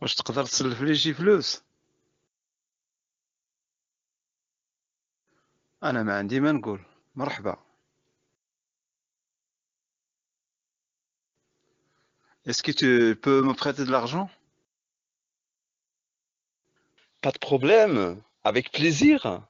واش تقدر تسلف لي شي فلوس؟ انا ما عندي ما نقول. Est-ce que tu peux me prêter de l'argent? Pas de problème, avec plaisir.